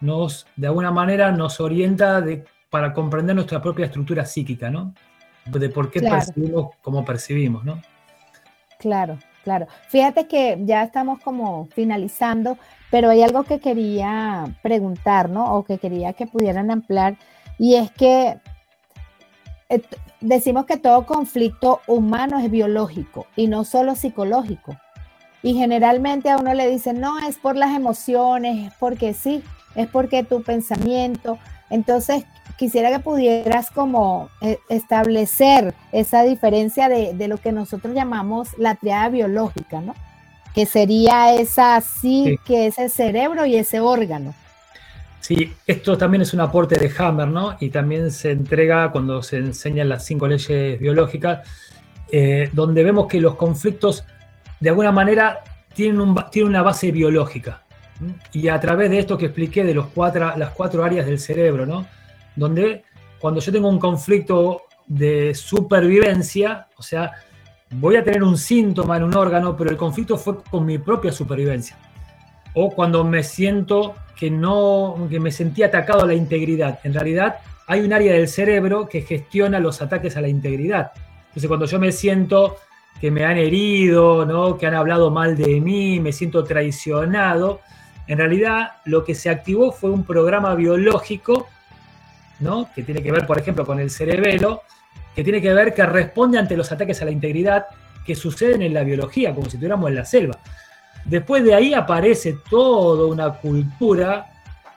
nos, de alguna manera nos orienta de para comprender nuestra propia estructura psíquica, ¿no? De por qué
Claro.
percibimos como percibimos, ¿no?
Claro, claro. Fíjate que ya estamos como finalizando, pero hay algo que quería preguntar, ¿no? O que quería que pudieran ampliar, y es que eh, decimos que todo conflicto humano es biológico y no solo psicológico. Y generalmente a uno le dicen, no, es por las emociones, es porque sí, es porque tu pensamiento. Entonces, quisiera que pudieras como eh, establecer esa diferencia de, de lo que nosotros llamamos la triada biológica, ¿no? Que sería esa sí, que es el cerebro y ese órgano.
Sí, esto también es un aporte de Hammer, ¿no? Y también se entrega cuando se enseñan las cinco leyes biológicas, eh, donde vemos que los conflictos de alguna manera tienen, un tienen una base biológica. Y a través de esto que expliqué de los cuatro, las cuatro áreas del cerebro, ¿no? Donde cuando yo tengo un conflicto de supervivencia, o sea, voy a tener un síntoma en un órgano, pero el conflicto fue con mi propia supervivencia. O cuando me siento que no, que me sentí atacado a la integridad. En realidad hay un área del cerebro que gestiona los ataques a la integridad. Entonces cuando yo me siento que me han herido, ¿no? que han hablado mal de mí, me siento traicionado, en realidad lo que se activó fue un programa biológico, ¿no? que tiene que ver, por ejemplo, con el cerebelo, que tiene que ver que responde ante los ataques a la integridad que suceden en la biología, como si estuviéramos en la selva. Después de ahí aparece toda una cultura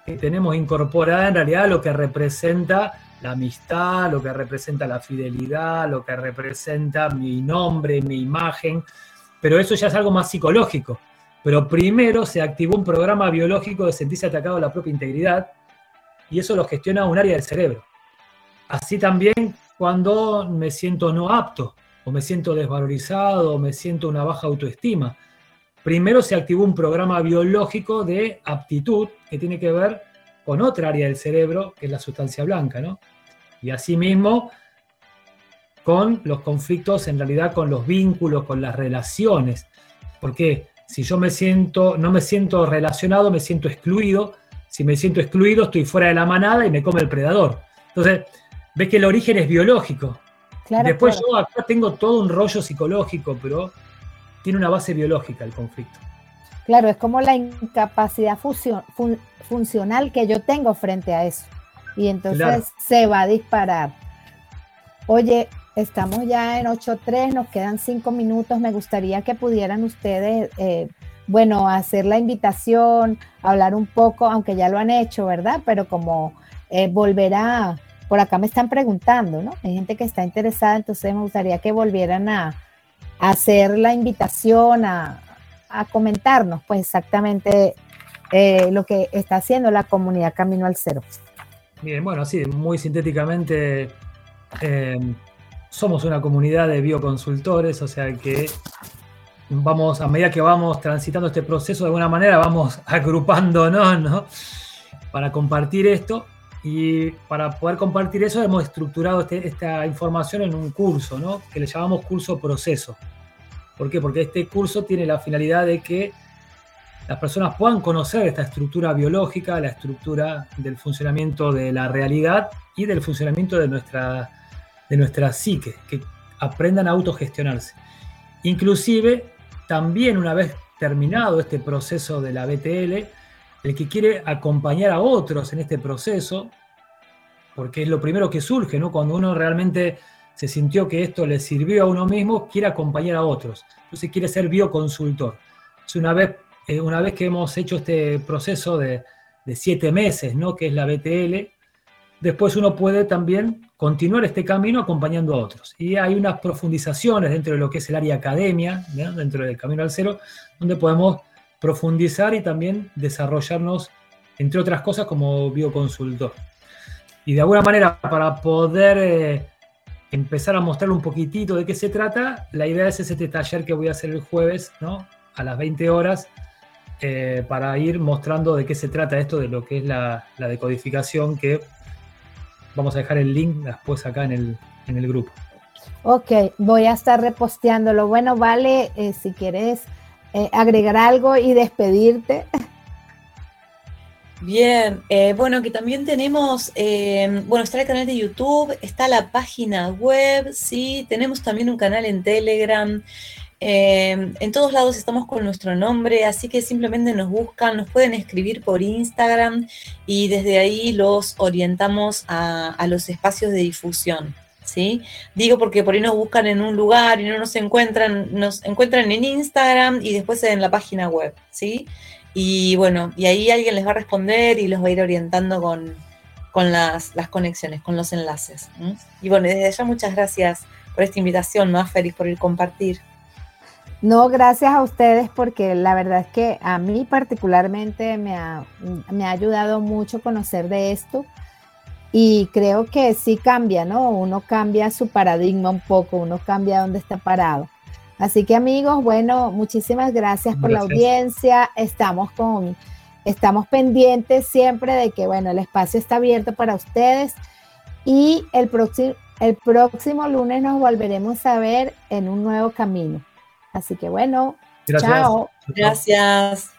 que tenemos incorporada en realidad lo que representa la amistad, lo que representa la fidelidad, lo que representa mi nombre, mi imagen, pero eso ya es algo más psicológico. Pero primero se activó un programa biológico de sentirse atacado a la propia integridad y eso lo gestiona un área del cerebro. Así también cuando me siento no apto, o me siento desvalorizado, o me siento una baja autoestima. Primero se activó un programa biológico de aptitud que tiene que ver con otra área del cerebro, que es la sustancia blanca, ¿no? Y asimismo con los conflictos, en realidad con los vínculos, con las relaciones. Porque si yo me siento, no me siento relacionado, me siento excluido. Si me siento excluido, estoy fuera de la manada y me come el predador. Entonces, ves que el origen es biológico.
Claro,
Después
claro.
yo acá tengo todo un rollo psicológico, pero tiene una base biológica el conflicto.
Claro, es como la incapacidad funcio- fun- funcional que yo tengo frente a eso. Y entonces
Claro.
se va a disparar. Oye, estamos ya en 8.3, nos quedan cinco minutos. Me gustaría que pudieran ustedes, eh, bueno, hacer la invitación, hablar un poco, aunque ya lo han hecho, ¿verdad? Pero como eh, volver a, por acá me están preguntando, ¿no? Hay gente que está interesada, entonces me gustaría que volvieran a, hacer la invitación, a, a comentarnos, pues exactamente eh, lo que está haciendo la comunidad Camino al Cero.
Bien, bueno, sí, muy sintéticamente, eh, somos una comunidad de bioconsultores, o sea que vamos, a medida que vamos transitando este proceso, de alguna manera vamos *laughs* agrupándonos, ¿no? Para compartir esto y para poder compartir eso hemos estructurado este- esta información en un curso, ¿no? Que le llamamos curso proceso. ¿Por qué? Porque este curso tiene la finalidad de que las personas puedan conocer esta estructura biológica, la estructura del funcionamiento de la realidad y del funcionamiento de nuestra, de nuestra psique, que aprendan a autogestionarse. Inclusive, también una vez terminado este proceso de la BTL, el que quiere acompañar a otros en este proceso, porque es lo primero que surge, ¿no? Cuando uno realmente se sintió que esto le sirvió a uno mismo, quiere acompañar a otros. Entonces quiere ser bioconsultor. Es una vez, eh, una vez que hemos hecho este proceso de, de siete meses, ¿no? Que es la BTL, después uno puede también continuar este camino acompañando a otros. Y hay unas profundizaciones dentro de lo que es el área academia, dentro del Camino al Cero, donde podemos profundizar y también desarrollarnos, entre otras cosas, como bioconsultor. Y de alguna manera, para poder eh, empezar a mostrarle un poquitito de qué se trata, la idea es este taller que voy a hacer el jueves, ¿no? A las 20 horas, eh, para ir mostrando de qué se trata esto de lo que es la decodificación, que vamos a dejar el link después acá en el, en el grupo.
Ok, voy a estar reposteándolo. Bueno, vale, eh, si quieres eh, agregar algo y despedirte.
Bien, eh, bueno, que también tenemos, eh, bueno, está el canal de YouTube, está la página web, sí, tenemos también un canal en Telegram. Eh, en todos lados estamos con nuestro nombre, así que simplemente nos buscan, nos pueden escribir por Instagram y desde ahí los orientamos a, los espacios de difusión. ¿Sí? Digo porque por ahí nos buscan en un lugar y no nos encuentran, nos encuentran en Instagram y después en la página web, ¿sí? Y bueno, y ahí alguien les va a responder y los va a ir orientando con, con las, las conexiones, con los enlaces. Y bueno, desde ya muchas gracias por esta invitación, más feliz por el compartir.
No, gracias a ustedes porque la verdad es que a mí particularmente me ha, me ha ayudado mucho conocer de esto y creo que sí cambia, ¿no? Uno cambia su paradigma un poco, uno cambia dónde está parado. Así que amigos, bueno, muchísimas gracias por la
Gracias.
audiencia. Estamos con, estamos pendientes siempre de que, bueno, el espacio está abierto para ustedes y el próximo, el próximo lunes nos volveremos a ver en un nuevo camino. Así que bueno,
Gracias.
chao.
Gracias.